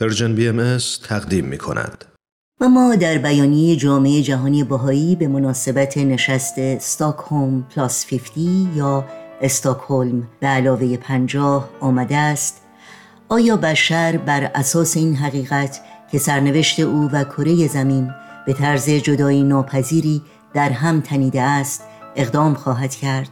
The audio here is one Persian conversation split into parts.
Persian BM تقدیم می کند. و ما در بیانیه جامعه جهانی بهایی به مناسبت نشست استاکهلم plus 50 یا استاکهلم به علاوه پنجاه آمده است آیا بشر بر اساس این حقیقت که سرنوشت او و کره زمین به طرز جدایی ناپذیری در هم تنیده است اقدام خواهد کرد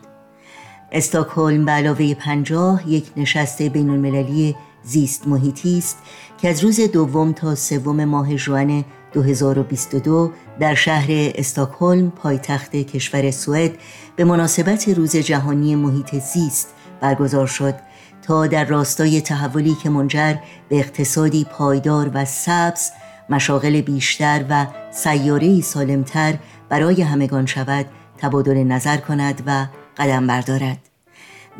استاکهلم به علاوه پنجاه یک نشست بین المللی زیست محیطی است که از روز دوم تا سوم ماه ژوئن 2022 در شهر استاکهلم پایتخت کشور سوئد به مناسبت روز جهانی محیط زیست برگزار شد تا در راستای تحولی که منجر به اقتصادی پایدار و سبز مشاغل بیشتر و سیاره سالمتر برای همگان شود تبادل نظر کند و قدم بردارد.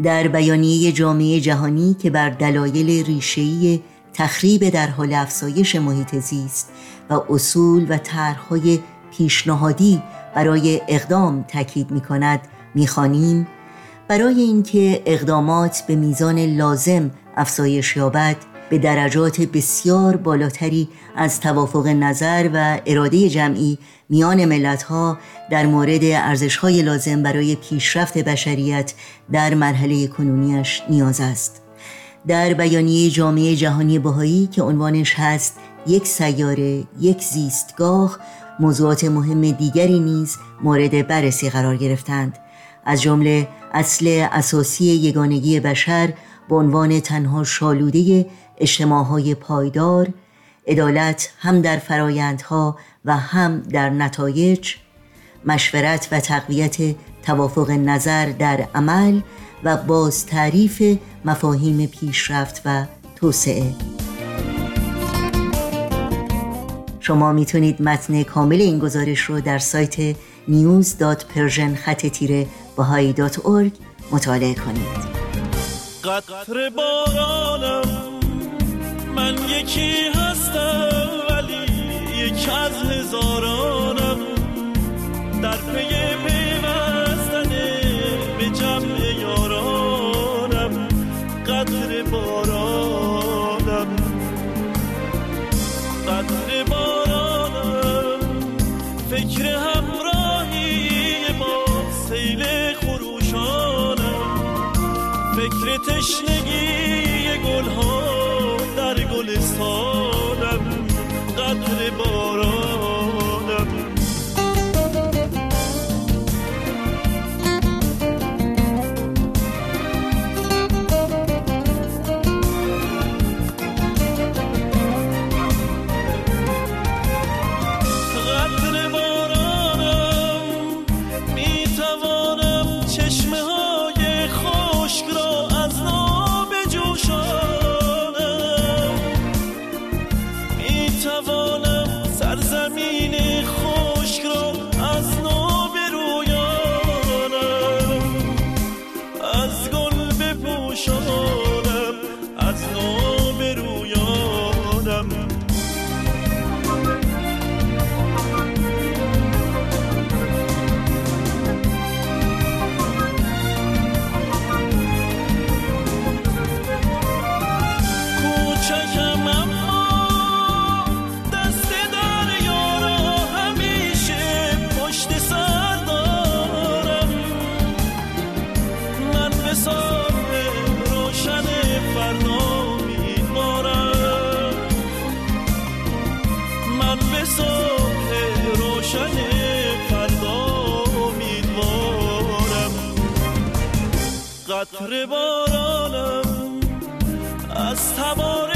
در بیانیه جامعه جهانی که بر دلایل ریشه‌ای تخریب در حال افزایش محیط زیست و اصول و طرحهای پیشنهادی برای اقدام تاکید می کند می‌خوانیم. برای اینکه اقدامات به میزان لازم افزایش یابد به درجات بسیار بالاتری از توافق نظر و اراده جمعی میان ملتها در مورد ارزشهای لازم برای پیشرفت بشریت در مرحله کنونیش نیاز است. در بیانیه جامعه جهانی بهایی که عنوانش هست یک سیاره یک زیستگاه موضوعات مهم دیگری نیز مورد بررسی قرار گرفتند. از جمله اصل اساسی یگانگی بشر به عنوان تنها شالوده اجتماعهای پایدار عدالت هم در فرایندها و هم در نتایج مشورت و تقویت توافق نظر در عمل و باز تعریف مفاهیم پیشرفت و توسعه. شما می‌تونید متن کامل این گزارش رو در سایت news.persian خط تیره مطالعه کنید. قطر بارانم من یکی هستم ولی یک از هزارانم. در پی پیوستن به جمع یارانم قطر بارانم. قطر بارانم فکر همراهی با سیل خروشانم. فکر تشنگی گلها گلستانم قدر بارانم می‌توانم سرزمین خشک را قطر بارانم از تبار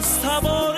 از تبار